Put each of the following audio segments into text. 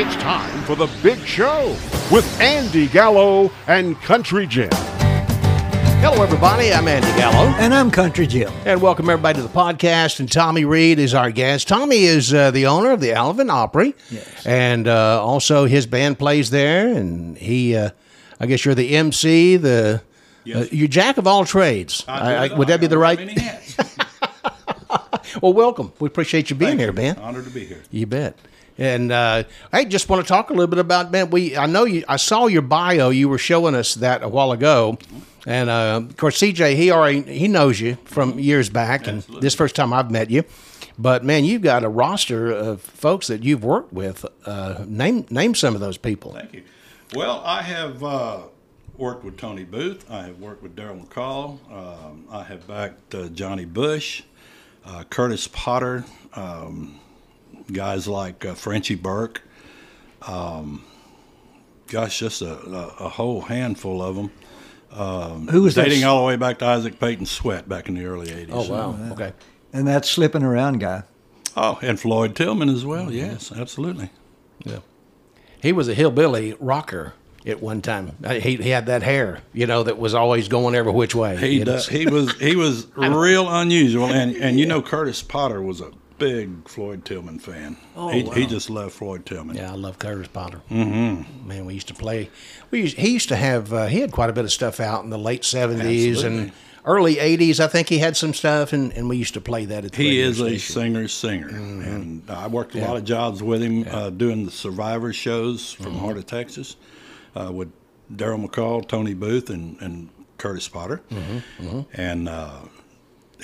It's time for the big show with Andy Gallo and Country Jim. Hello, everybody. I'm Andy Gallo. And I'm Country Jim. And welcome everybody to the podcast. And Tommy Reed is our guest. Tommy is uh, the owner of the Alvin Opry. Yes. And uh, also his band plays there. And he, uh, I guess you're the MC, the. Uh, you're jack of all trades. I- I- would that be the right? Well, welcome. We appreciate you being here, man. Honored to be here. You bet. And uh, I just want to talk a little bit about man. We I know you. I saw your bio. You were showing us that a while ago, and uh, of course CJ he already he knows you from years back, and Absolutely. this first time I've met you. But man, you've got a roster of folks that you've worked with. Uh, name name some of those people. Thank you. Well, I have uh, worked with Tony Booth. I have worked with Darrell McCall. Um, I have backed uh, Johnny Bush, uh, Curtis Potter, um, guys like uh, Frenchie Burke. Um, gosh, just a, a, a whole handful of them. Who was Dating that? all the way back to Isaac Payton Sweat back in the early 80s. Oh wow. Okay. and that slipping around guy. Oh, and Floyd Tillman as well. Yes, absolutely. Yeah. He was a hillbilly rocker at one time. Uh, He, he had that hair, you know, that was always going every which way. He does, he was he was real unusual, and and you know Curtis Potter was a big Floyd Tillman fan. Oh, he, wow. he just loved Floyd Tillman. Yeah, I love Curtis Potter. Mm-hmm. Man, we used to play. We used, he used to have. Uh, he had quite a bit of stuff out in the late seventies and early eighties. I think he had some stuff, and, and we used to play that at the He radio is a station. singer's singer, Mm-hmm. and I worked a lot of jobs with him uh, doing the Survivor shows from Mm-hmm. Heart of Texas uh, with Darrell McCall, Tony Booth, and, and Curtis Potter. Mm-hmm. And uh,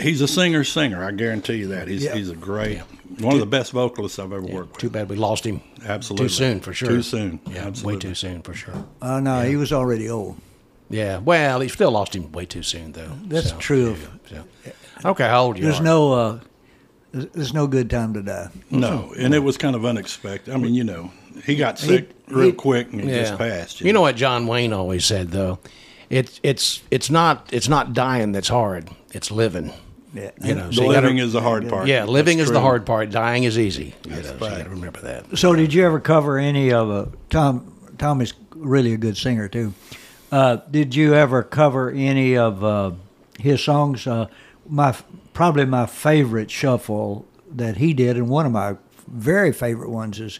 he's a singer singer. I guarantee you that. He's Yeah. he's a great, one of the best vocalists I've ever worked with. Too bad we lost him. Absolutely. Too soon for sure. Too soon. Yeah, Absolutely. way too soon for sure. Oh no, he was already old. Yeah. Well, he still lost him way too soon, though. That's So, true. Of, so. Okay, how old you there's are? no, uh, there's there's no good time to die. No, and it was kind of unexpected. I mean, you know, he got sick real he- quick and he just passed. You know what John Wayne always said though, it's it's it's not it's not dying that's hard. It's living. Yeah. You know, The so you gotta- living is the hard part. Yeah, living That's is the hard part. Dying is easy. You know, so you got to remember that. So did you ever cover any of uh, Tom? Tommy's really a good singer too. Uh, did you ever cover any of uh, his songs? Uh, my probably my favorite shuffle that he did, and one of my very favorite ones is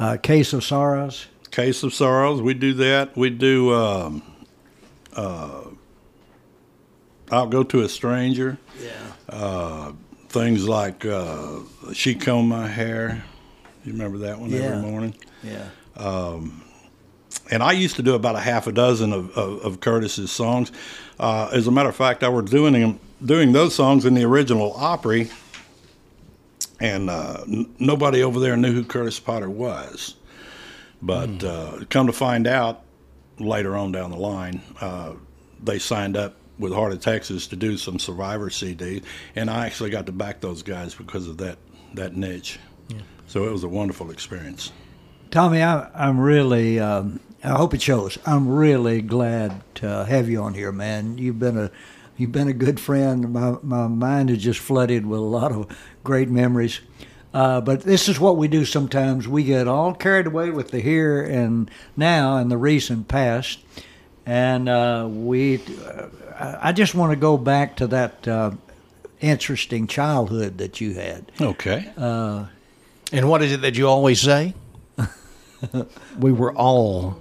uh, "Case of Sorrows." Case of Sorrows, we do that. We do. Um, uh, I'll go to a stranger. Yeah. Uh, things like uh, she combed my hair. You remember that one Yeah. every morning? Yeah. and I used to do about a half a dozen of, of, of Curtis's songs. Uh, as a matter of fact, I was doing them, doing those songs in the original Opry, and uh, n- nobody over there knew who Curtis Potter was. But uh, come to find out later on down the line, uh, they signed up with Heart of Texas to do some Survivor CDs, and I actually got to back those guys because of that that niche. So it was a wonderful experience. Tommy, I, I'm really, um, I hope it shows. I'm really glad to have you on here, man. You've been a, you've been a good friend. My, my mind is just flooded with a lot of great memories. Uh, but this is what we do sometimes. We get all carried away with the here and now and the recent past. And uh, we, uh, I I just want to go back to that uh, interesting childhood that you had. Okay. And what is it that you always say? we were all.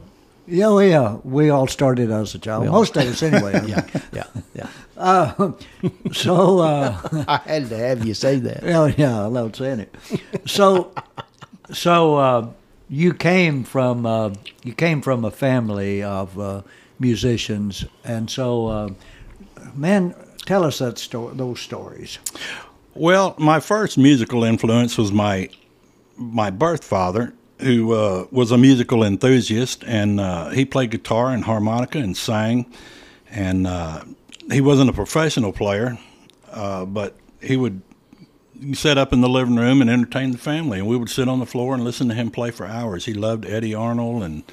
Yeah, oh, yeah. We all started as a child. Most of us, anyway. Yeah, yeah, yeah. So, uh, I had to have you say that. yeah, yeah, I love saying it. So, so uh, you came from uh, you came from a family of uh, musicians, and so, uh, man, tell us that sto- those stories. Well, my first musical influence was my my birth father, who uh, was a musical enthusiast, and uh, he played guitar and harmonica and sang. And uh, he wasn't a professional player, uh, but he would set up in the living room and entertain the family, and we would sit on the floor and listen to him play for hours. He loved Eddy Arnold and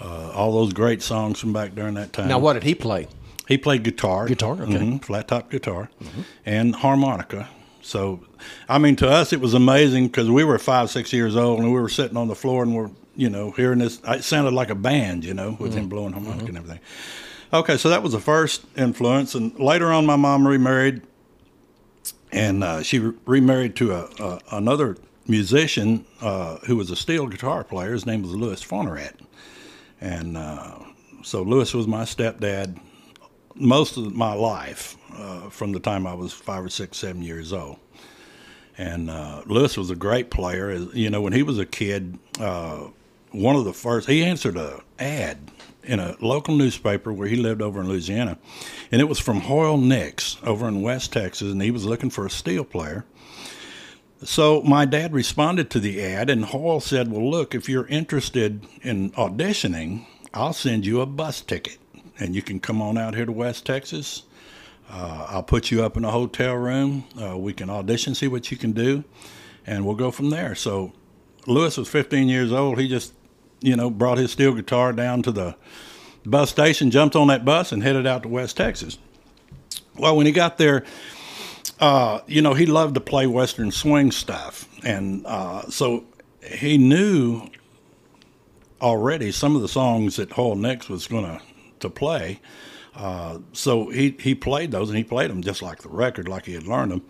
uh, all those great songs from back during that time. Now, what did he play? He played guitar. Guitar, okay. Mhm, flat top guitar, and harmonica. So, I mean, to us, it was amazing because we were five, six years old, and we were sitting on the floor and we're you know, hearing this, it sounded like a band, you know, with him blowing harmonica and everything. Okay, so that was the first influence, and later on, my mom remarried, and uh, she re- remarried to a, a another musician uh, who was a steel guitar player. His name was Louis Fonarat, and uh, so Louis was my stepdad most of my life, uh, from the time I was five or six, seven years old. And uh, Lewis was a great player. You know, when he was a kid, uh, one of the first he answered a ad in a local newspaper where he lived over in Louisiana, and it was from Hoyle Nix over in West Texas, and he was looking for a steel player. So my dad responded to the ad, and Hoyle said, "Well, look, if you're interested in auditioning, I'll send you a bus ticket, and you can come on out here to West Texas." Uh, I'll put you up in a hotel room. Uh, we can audition, see what you can do, and we'll go from there. So, Lewis was 15 years old. He just, you know, brought his steel guitar down to the bus station, jumped on that bus, and headed out to West Texas. Well, when he got there, uh, you know, he loved to play Western swing stuff, and uh, so he knew already some of the songs that Hoyle Nix was going to to play. Uh, so he he played those, and he played them just like the record, like he had learned them.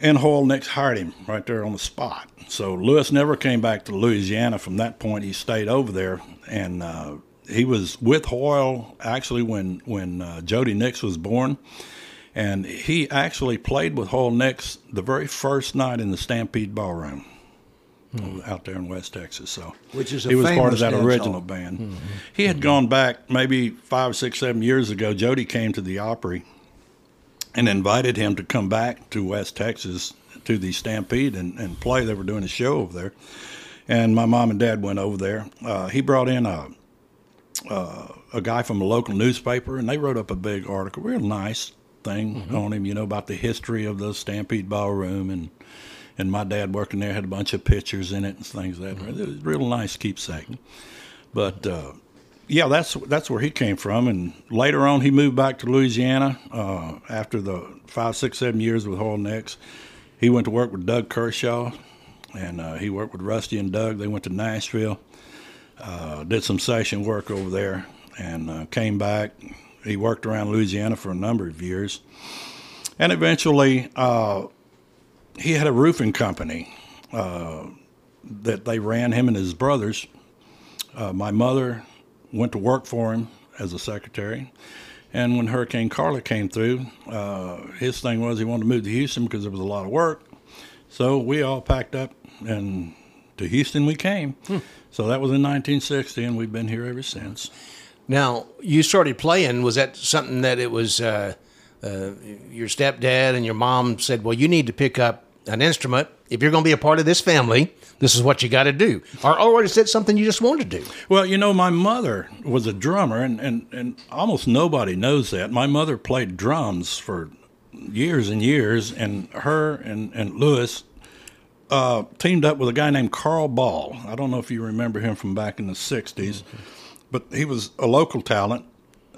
And Hoyle Nix hired him right there on the spot. So Lewis never came back to Louisiana from that point. He stayed over there, and uh, he was with Hoyle actually when when uh, Jody Nix was born. And he actually played with Hoyle Nix the very first night in the Stampede Ballroom out there in West Texas. So Which is a he was part of that original hall. band. He had gone back maybe five, six, seven years ago. Jody came to the Opry and invited him to come back to West Texas to the Stampede and, and play. They were doing a show over there, and my mom and dad went over there. Uh, he brought in a uh, a guy from a local newspaper, and they wrote up a big article, real nice thing on him, you know, about the history of the Stampede Ballroom and. And my dad working there had a bunch of pictures in it and things like that. It was real nice keepsake. But uh, yeah, that's that's where he came from. And later on, he moved back to Louisiana uh, after the five, six, seven years with Hoyle Nix. He went to work with Doug Kershaw, and uh, he worked with Rusty and Doug. They went to Nashville, uh, did some session work over there, and uh, came back. He worked around Louisiana for a number of years, and eventually uh, he had a roofing company uh, that they ran him and his brothers. My mother went to work for him as a secretary. And when Hurricane Carla came through, uh, his thing was he wanted to move to Houston because there was a lot of work. So we all packed up and to Houston we came. So that was in 1960, and we've been here ever since. Now, you started playing. Was that something that it was uh, uh, your stepdad and your mom said, well, you need to pick up an instrument. If you're going to be a part of this family, this is what you got to do. Or, or is it something you just wanted to do? Well, you know, my mother was a drummer, and, and, and almost nobody knows that. My mother played drums for years and years, and her and, and Lewis uh, teamed up with a guy named Carl Ball. I don't know if you remember him from back in the 60s, but he was a local talent.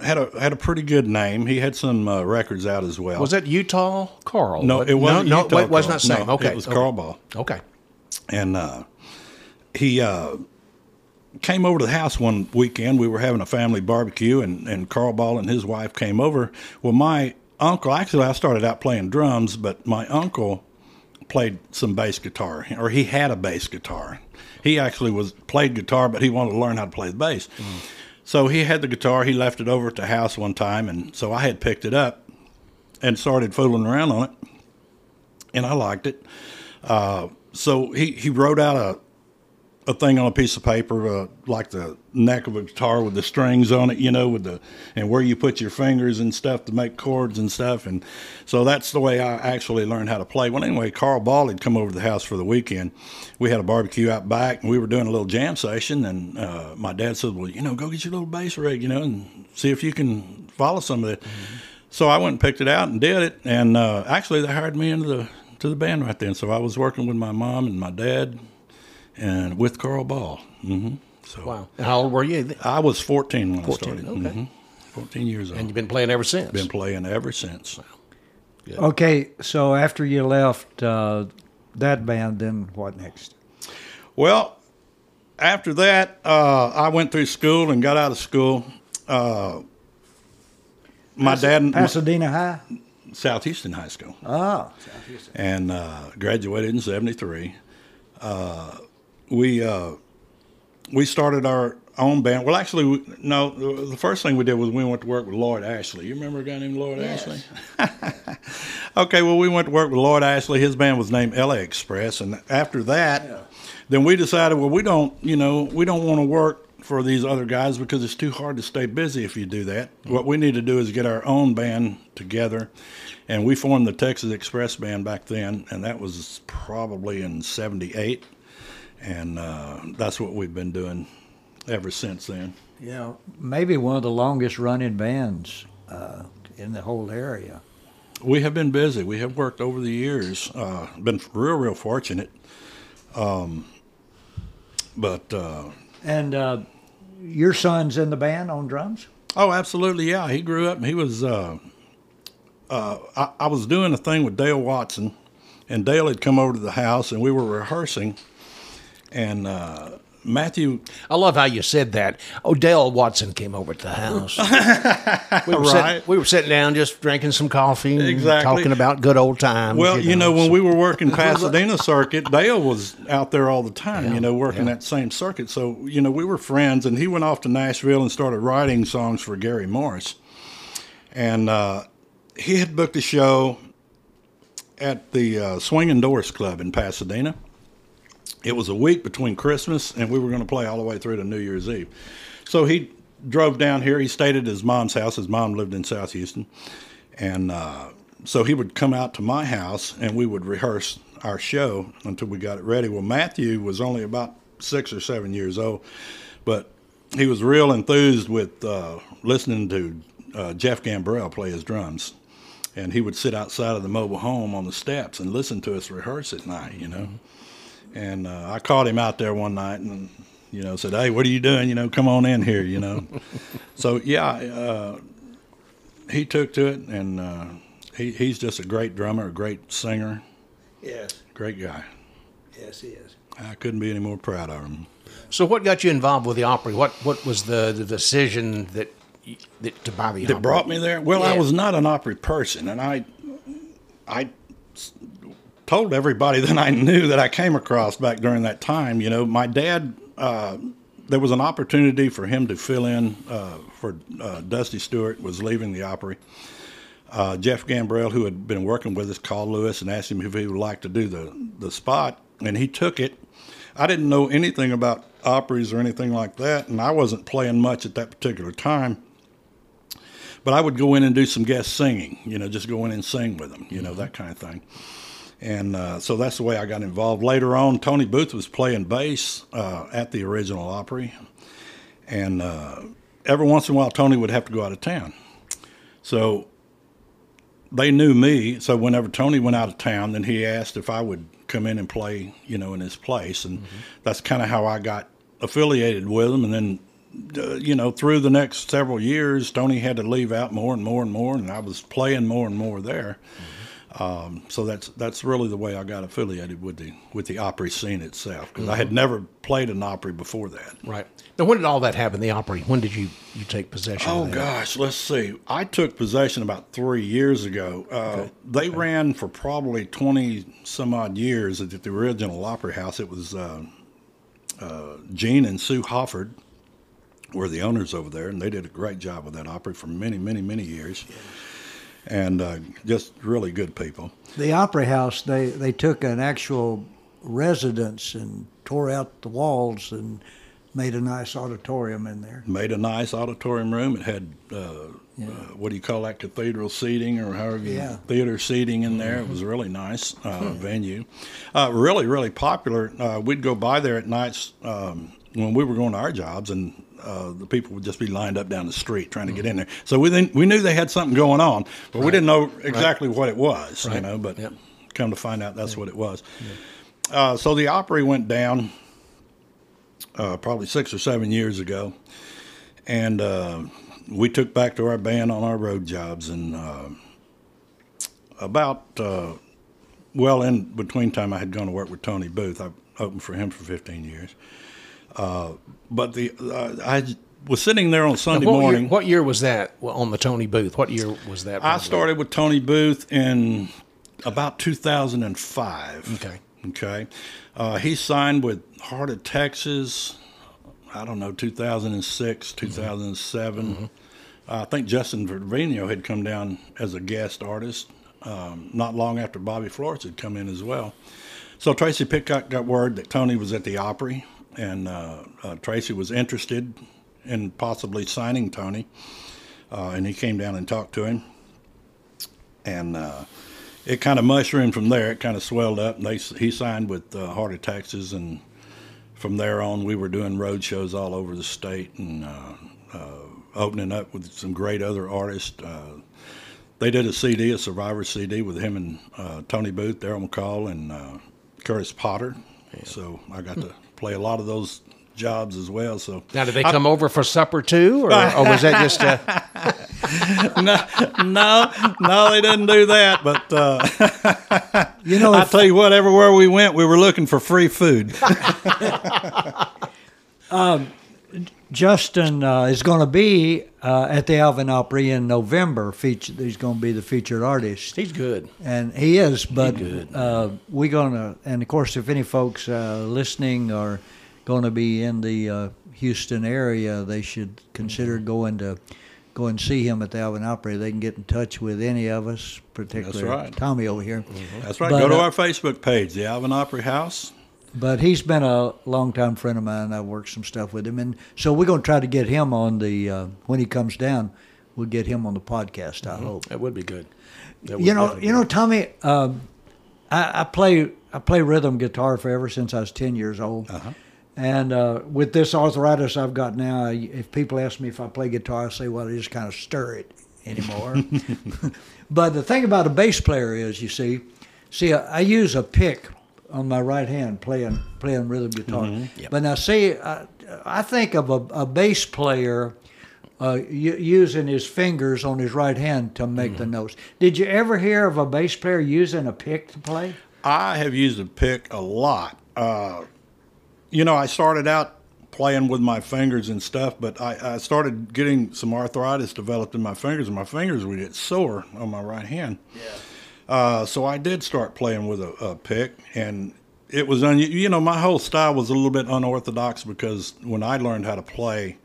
Had a had a pretty good name. He had some uh, records out as well. Was that Utah Carl? No, it wasn't. No, Utah no it was Carl. not same. No, okay, it was okay. Carl Ball Okay. and uh, he uh, came over to the house one weekend. We were having a family barbecue, and, and Carl Ball and his wife came over. Well, my uncle, actually, I started out playing drums, but my uncle played some bass guitar, or he had a bass guitar. He actually was played guitar, but he wanted to learn how to play the bass. So he had the guitar. He left it over at the house one time, and so I had picked it up and started fooling around on it, and I liked it. Uh, so he, he wrote out a a thing on a piece of paper, uh, like the neck of a guitar with the strings on it, you know, with the and where you put your fingers and stuff to make chords and stuff. And so that's the way I actually learned how to play. Well, anyway, Carl Ball had come over to the house for the weekend. We had a barbecue out back, and we were doing a little jam session. And uh, my dad said, "Well, you know, go get your little bass rig, you know, and see if you can follow some of it." So I went and picked it out and did it. And uh, actually, they hired me into the to the band right then. So I was working with my mom and my dad, and with Carl Ball. hmm So Wow. And how old were you? I was 14 when 14, I started. okay. Mhm. 14 years old. And you've been playing ever since. been playing ever since. Okay, so after you left uh, that band, then what next? Well, after that, uh, I went through school and got out of school. Uh, my dad, my- Pasadena High. Southeastern High School, Oh, and uh, graduated in '73. Uh, we uh, we started our own band. Well, actually, we, no. The the first thing we did was we went to work with Lloyd Ashley. You remember a guy named Lloyd Ashley? okay, well, we went to work with Lloyd Ashley. His band was named LA Express, and after that, then we decided, well, we don't, you know, we don't want to work for these other guys because it's too hard to stay busy if you do that. What we need to do is get our own band together, and we formed the Texas Express Band back then, and that was probably in '78, and uh, that's what we've been doing ever since then. you know, maybe one of the longest running bands uh, in the whole area. We have been busy. We have worked over the years. Uh, been real, real fortunate. Um, but uh, And uh, your son's in the band on drums? oh, absolutely, yeah. He grew up. He was. Uh, uh, I, I was doing a thing with Dale Watson, and Dale had come over to the house, and we were rehearsing. And uh, Matthew, I love how you said that. Odell Watson came over to the house. we, were sitting, we were sitting down, just drinking some coffee, and Exactly. talking about good old times. Well, you know, when so- we were working Pasadena circuit, Dale was out there all the time, you know, working that same circuit. So, you know, we were friends, and he went off to Nashville and started writing songs for Gary Morris. And uh, he had booked a show at the uh, Swinging Doors Club in Pasadena. It was a week between Christmas, and we were going to play all the way through to New Year's Eve. So he drove down here. He stayed at his mom's house. His mom lived in South Houston. And uh, so he would come out to my house and we would rehearse our show until we got it ready. Well, Matthew was only about six or seven years old, but he was real enthused with uh, listening to uh, Jeff Gambrell play his drums. And he would sit outside of the mobile home on the steps and listen to us rehearse at night, you know. And uh, I caught him out there one night and, you know, said, Hey, what are you doing? You know, come on in here, you know. so, yeah, uh, he took to it, and uh, he, he's just a great drummer, a great singer, Yes, great guy. yes, he is. I couldn't be any more proud of him. So, what got you involved with the Opry? What What was the, the decision that, that to buy the That Opry? brought me there. Well, I was not an Opry person, and I, I s- told everybody that I knew that I came across back during that time. You know, my dad. Uh, there was an opportunity for him to fill in uh, for uh, Dusty Stewart was leaving the Opry. Uh, Jeff Gambrell, who had been working with us, called Lewis and asked him if he would like to do the the spot, and he took it. I didn't know anything about operas or anything like that, and I wasn't playing much at that particular time. But I would go in and do some guest singing, you know, just go in and sing with them, you know, that kind of thing. And uh, so that's the way I got involved. Later on, Tony Booth was playing bass uh, at the original Opry, and uh, every once in a while, Tony would have to go out of town. So they knew me. So whenever Tony went out of town, then he asked if I would come in and play, you know, in his place, and that's kind of how I got affiliated with him. And then, uh, you know, through the next several years, Tony had to leave out more and more and more, and I was playing more and more there. Um, so that's that's really the way I got affiliated with the with the Opry scene itself because I had never played an Opry before that. Right. Now, when did all that happen? The Opry. When did you you take possession? Oh of that? gosh, let's see. I took possession about three years ago. Uh, They ran for probably twenty some odd years at the original Opry House. It was uh, uh, Gene and Sue Hofford were the owners over there, and they did a great job with that Opry for many, many, many years. And uh, just really good people. The Opera House, they, they took an actual residence and tore out the walls and made a nice auditorium in there. Made a nice auditorium room. It had uh, uh, what do you call that? Cathedral seating or however you Yeah. theater seating in there. It was a really nice uh, venue. Uh, really, really popular. Uh, we'd go by there at nights um, when we were going to our jobs, and uh, the people would just be lined up down the street trying to get in there. So we then, we knew they had something going on, but we didn't know exactly what it was. You know, but Yep. come to find out, that's what it was. Uh, so the Opry went down uh, probably six or seven years ago, and uh, we took back to our band on our road jobs. And uh, about uh, well, in between time, I had gone to work with Tony Booth. I opened for him for 15 years. Uh, but the uh, I was sitting there on Sunday what morning. Year, what year was that on the Tony Booth? What year was that? I started with Tony Booth in about 2005. Okay. Okay. Uh, he signed with Heart of Texas, I don't know, 2006, 2007. Mm-hmm. I think Justin Trevino had come down as a guest artist um, not long after Bobby Flores had come in as well. So Tracy Pitcox got word that Tony was at the Opry, and uh, uh, Tracy was interested in possibly signing Tony, uh, and he came down and talked to him, and uh, it kind of mushroomed from there. It kind of swelled up, and they he signed with uh, Heart of Texas, and from there on, we were doing road shows all over the state and uh, uh, opening up with some great other artists. Uh, they did a CD, a Survivor CD, with him and uh, Tony Booth, Darrell McCall, and uh, Curtis Potter. So I got to play a lot of those jobs as well. So Now, did they come over for supper too, or, or was that just a? no, no, no, they didn't do that. But uh, You know, I tell you what, everywhere we went, we were looking for free food. Justin uh, is going to be uh, at the Alvin Opry in November. Feature, he's going to be the featured artist. He's good. and he is. But uh, we're gonna, and of course, if any folks uh, listening are going to be in the uh, Houston area, they should consider Mm-hmm. going to go and see him at the Alvin Opry. They can get in touch with any of us, particularly right. Tommy over here. That's right. But, Go to uh, our Facebook page, the Alvin Opry House. But he's been a longtime friend of mine. I've worked some stuff with him, and so we're going to try to get him on the uh, when he comes down. We'll get him on the podcast. I hope. That would be good. That you know, you know, Tommy. Um, I, I play I play rhythm guitar forever since I was ten years old, Uh-huh. and uh, with this arthritis I've got now, if people ask me if I play guitar, I say, well, I just kind of stir it anymore. but the thing about a bass player is, you see, see, I, I use a pick on my right hand playing playing rhythm guitar. Mm-hmm. Yep. But now, see, I, I think of a, a bass player uh, u- using his fingers on his right hand to make Mm-hmm. the notes. Did you ever hear of a bass player using a pick to play? I have used a pick a lot. Uh, you know, I started out playing with my fingers and stuff, but I, I started getting some arthritis developed in my fingers, and my fingers would get sore on my right hand. Yeah. Uh, so I did start playing with a, a pick, and it was un- you know my whole style was a little bit unorthodox because when I learned how to play,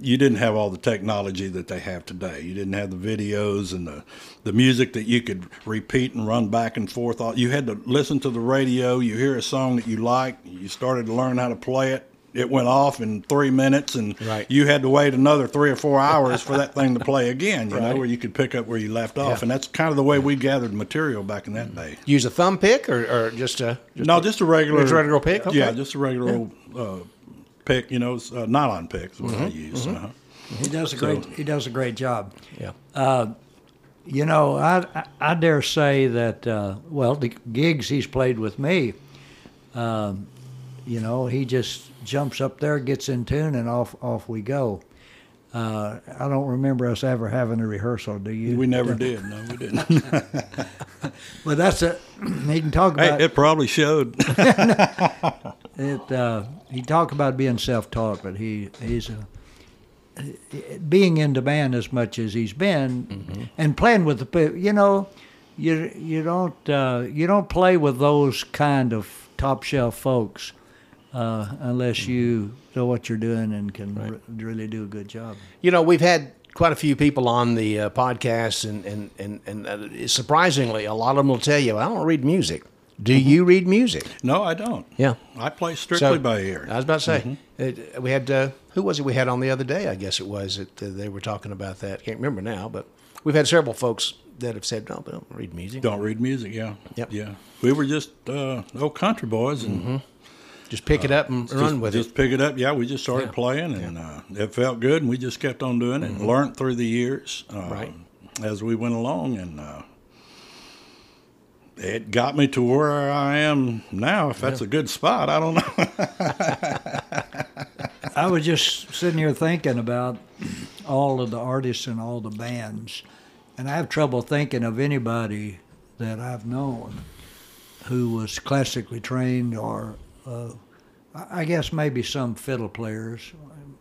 you didn't have all the technology that they have today. You didn't have the videos and the, the music that you could repeat and run back and forth. You had to listen to the radio. You hear a song that you like. You started to learn how to play it. It went off in three minutes, and Right. you had to wait another three or four hours for that thing to play again. You Right. know, where you could pick up where you left off, Yeah. and that's kind of the way we gathered material back in that day. use a thumb pick or, or just a just No, a- just a regular, Just a regular pick? Okay. Yeah, just a regular old uh, pick. You know, it's, uh, nylon pick is what Mm-hmm. I use. Uh-huh. He does a great he does a great job. yeah. You know, I I, I dare say that uh, well, the gigs he's played with me, um, you know, he just jumps up there, gets in tune, and off off we go. Uh, I don't remember us ever having a rehearsal. Do you? We never did. No, we didn't. Well, that's it. He can talk about hey, it probably showed. it. Uh, he talked about being self-taught, but he he's a, being in demand as much as he's been, and playing with the you know, you you don't uh, you don't play with those kind of top shelf folks uh, unless you know what you're doing and can re- really do a good job. You know, we've had quite a few people on the uh, podcast, and and and, and uh, surprisingly, a lot of them will tell you, "I don't read music." Do you read music? no, I don't. Yeah. I play strictly by ear. I was about to say, it, we had uh, who was it we had on the other day? I guess it was that uh, they were talking about that. Can't remember now, but we've had several folks that have said, "No, don't read music. Don't read music. Yeah. Yep. Yeah. We were just uh, old country boys and Just pick it up and just, run with just it." Just pick it up. Yeah, we just started Yeah. playing and uh, it felt good, and we just kept on doing it and learned through the years uh, Right. as we went along, and uh, it got me to where I am now. If that's a good spot, I don't know. I was just sitting here thinking about all of the artists and all the bands, and I have trouble thinking of anybody that I've known who was classically trained or uh, I I guess maybe some fiddle players.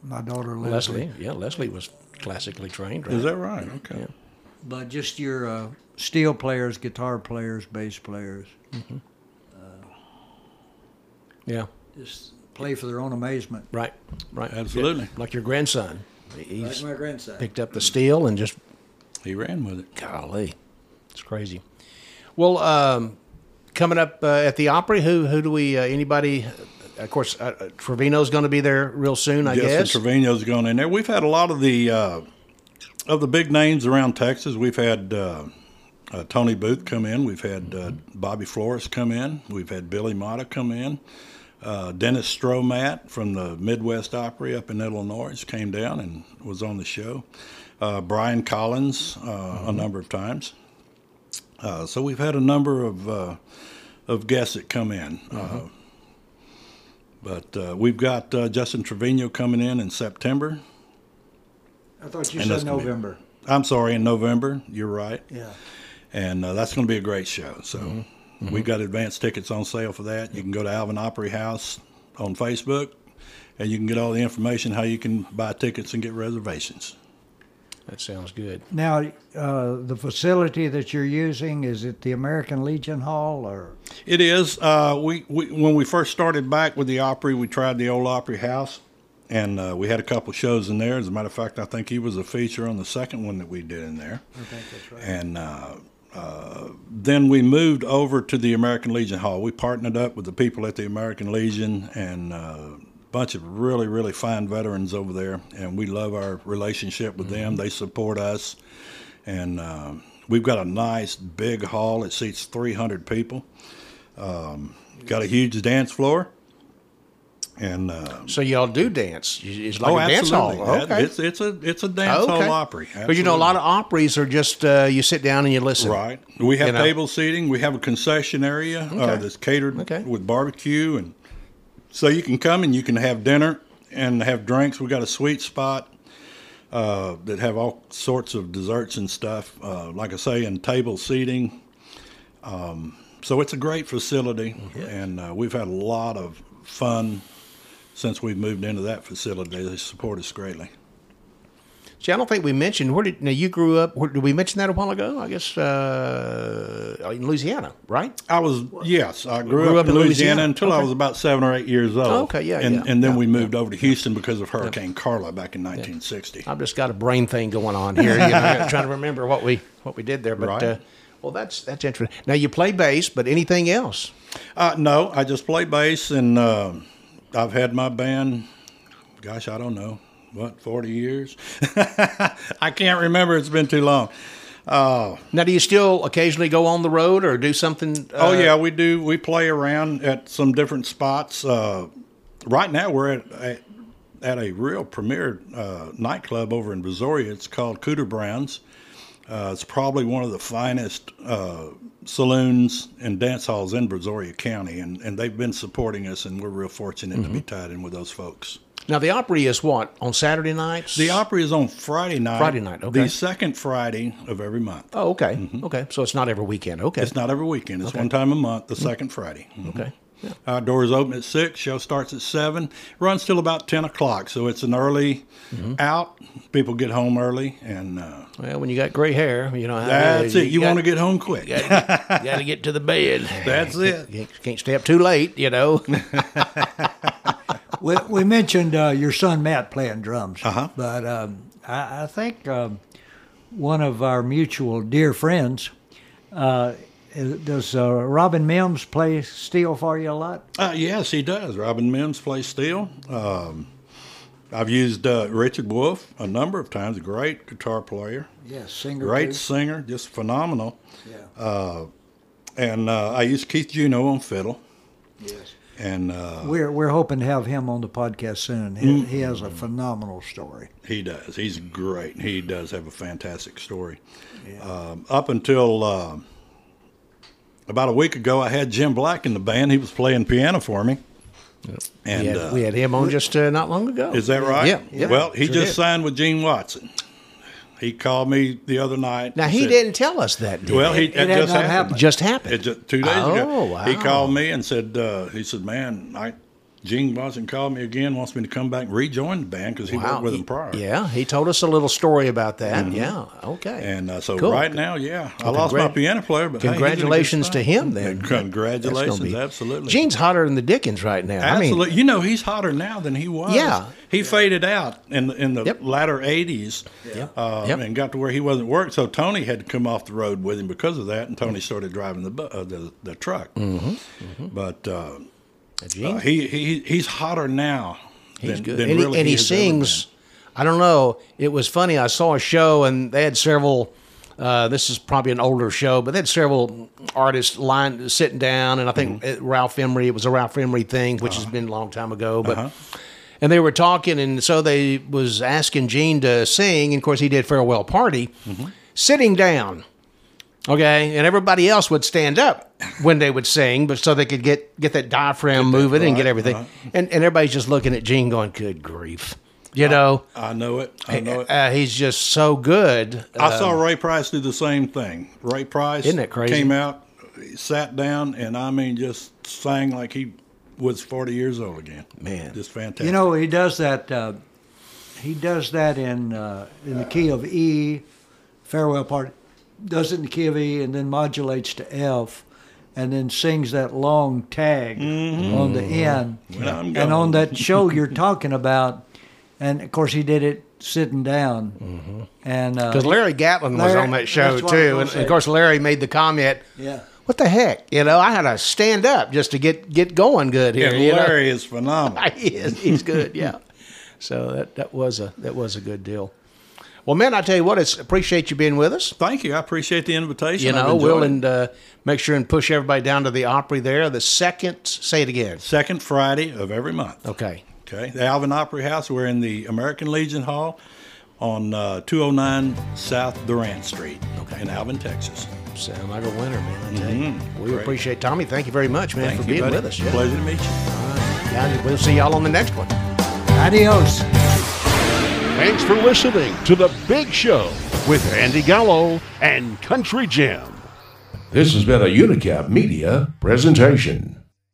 My daughter Leslie, Leslie, yeah, Leslie was classically trained. Right? Is that right? Okay. Yeah. but just your uh, steel players, guitar players, bass players, Yeah, just play for their own amazement. right, right. Absolutely. Like your grandson, he's Like my grandson. picked up the steel and just He ran with it. golly, it's crazy. Well, um, coming up uh, at the Opry, who who do we? Uh, anybody? Of course, uh, uh, Trevino's going to be there real soon. I guess. Trevino's going in there. We've had a lot of the uh, of the big names around Texas. We've had uh, uh, Tony Booth come in. We've had uh, Bobby Flores come in. We've had Billy Mata come in. Uh, Dennis Stromat from the Midwest Opry up in Illinois came down and was on the show. Uh, Brian Collins uh, a number of times. Uh, so we've had a number of uh, of guests that come in. Uh, but uh, we've got uh, Justin Trevino coming in in September. I thought you And said gonna be- November. I'm sorry, in November. You're right. Yeah. And uh, that's going to be a great show. So Mm-hmm. we've got advance tickets on sale for that. You can go to Alvin Opry House on Facebook, and you can get all the information how you can buy tickets and get reservations. That sounds good. Now, uh, the facility that you're using is it the American Legion Hall or? It is. Uh, we, we when we first started back with the Opry, we tried the old Opry House, and uh, we had a couple shows in there. As a matter of fact, I think he was a feature on the second one that we did in there. I think that's right. And uh, uh, then we moved over to the American Legion Hall. We partnered up with the people at the American Legion and uh, a bunch of really, really fine veterans over there. And we love our relationship with them. They support us. And uh, we've got a nice big hall. It seats 300 people. Um, got a huge dance floor. And uh, So y'all do dance? It's like oh, a dance hall. Okay. It's it's a it's a dance okay. hall opry. But you know, a lot of Opries are just uh, you sit down and you listen. Right. We have You know? table seating. We have a concession area uh, that's catered Okay. with barbecue, and so you can come and you can have dinner and have drinks. We got a sweet spot uh, that have all sorts of desserts and stuff. Uh, like I say, and table seating. Um, so it's a great facility, and uh, we've had a lot of fun since we've moved into that facility. They support us greatly. See, I don't think we mentioned where did now you grew up. Where, did we mention that a while ago? I guess uh, in Louisiana, right? I was yes, I grew, Grew up, up in Louisiana, Louisiana? until I was about seven or eight years old. Oh, okay, yeah, and yeah, and then yeah, we moved over to Houston because of Hurricane Carla back in 1960. I've just got a brain thing going on here, you know, trying to remember what we what we did there. But Right. uh, well, that's that's interesting. Now you play bass, but anything else? Uh, no, I just play bass, and uh, I've had my band. Gosh, I don't know what 40 years. I can't remember. It's been too long. Now, do you still occasionally go on the road or do something? Uh, Oh yeah, we do. We play around at some different spots. Uh, right now, we're at, at at a real premier uh, nightclub over in Brazoria. It's called Cooter Brown's. Uh, it's probably one of the finest uh, saloons and dance halls in Brazoria County, and, and they've been supporting us, and we're real fortunate to be tied in with those folks. Now the Opry is what on Saturday nights? The Opry is on Friday night. Friday night, okay. The second Friday of every month. Oh, okay, mm-hmm. okay. So it's not every weekend. Okay, It's not every weekend. It's one time a month, the second Friday. Mm-hmm. okay. Yeah. Our doors open at six. Show starts at seven. Runs till about ten o'clock. So it's an early Mm-hmm. out. People get home early, and uh, Well, when you got gray hair, you know how that's it. You got, want to get home quick. You got to get to the bed. That's it. You can't stay up too late, you know. we, we mentioned uh, your son Matt playing drums, Uh-huh. but um, I, I think um, one of our mutual dear friends uh, does uh, Robin Mims play steel for you a lot? Uh, yes, he does. Robin Mims plays steel. Um, I've used uh, Richard Wolf a number of times. Great guitar player, Yes, singer. great too. singer, just phenomenal. Yeah. And uh, I used Keith Juno on fiddle. yes. And uh, We're we're hoping to have him on the podcast soon. He, he has a phenomenal story. He does. He's great. He does have a fantastic story. Um, up until uh, about a week ago, I had Jim Black in the band. He was playing piano for me. And we, had, uh, we had him on just uh, not long ago. is that right? Yeah. yeah well, he sure just did. signed with Gene Watson. He called me the other night. Now he said- didn't tell us that. Did Well, he It it, had just happened. happened. just happened. It just two days Oh, ago. wow. He called me and said, uh, he said, man, I Gene Watson called me again, wants me to come back and rejoin the band because he worked with him prior. Yeah, he told us a little story about that. Yeah, okay. And uh, so Cool. right now, yeah, I Well, lost my piano player, but hey, he's in a good Congratulations to him then. And Congratulations, be- absolutely. Gene's hotter than the Dickens right now. I mean, Absolutely. you know, he's hotter now than he was. Yeah. He faded out in the, in the Yep. latter 80s uh, Yep. and got to where he wasn't working. So Tony had to come off the road with him because of that, and Tony started driving the uh, the, the truck. Mm-hmm. But uh, Gene, uh, he, he he's hotter now he's than, good. than and he, really and he sings. I don't know. It was funny. I saw a show and they had several. Uh, this is probably an older show, but they had several artists line sitting down, and I think Mm-hmm. Ralph Emery. It was a Ralph Emery thing, which has been a long time ago, but. Uh-huh. And they were talking, and so they was asking Gene to sing. And of course, he did "Farewell Party," Mm-hmm. sitting down. Okay, and everybody else would stand up when they would sing, but so they could get get that diaphragm moving and get everything. right. And and everybody's just looking at Gene, going, "Good grief," you know. been. I know it. I know it. Uh, he's just so good. I saw Ray Price do the same thing. Ray Price Isn't that crazy? came out, sat down, and I mean, just sang like he was 40 years old again. Man. Just fantastic. You know, he does that. Uh, he does that in uh, in the key of E, farewell part. Does it in the key of E and then modulates to F, and then sings that long tag mm-hmm. on the mm-hmm. end. When And on that show you're talking about, and of course he did it sitting down. Mm-hmm. And uh, because Larry Gatlin was on that show that's what I was too, and say. of course Larry made the comment, yeah. "What the heck?" You know, I had to stand up just to get get going good here. and you know? Larry is phenomenal. he is. He's good. Yeah. So that that was a that was a good deal. Well, man, I tell you what, it's appreciate you being with us. Thank you. I appreciate the invitation. You I've know, we'll and uh, make sure and push everybody down to the Opry there. The second, say it again. second Friday of every month. Okay. Okay. The Alvin Opry House. We're in the American Legion Hall on uh, 209 South Durant Street Okay. in Alvin, Texas. Sound like a winner, man. I tell you. We Great. appreciate Tommy. Thank you very much, man, Thank for you, being buddy. with us. Yeah. Pleasure to meet you. Guys, we'll see y'all on the next one. Adios. Thanks for listening to The Big Show with Andy Gallo and Country Jim. This has been a Unicap Media presentation.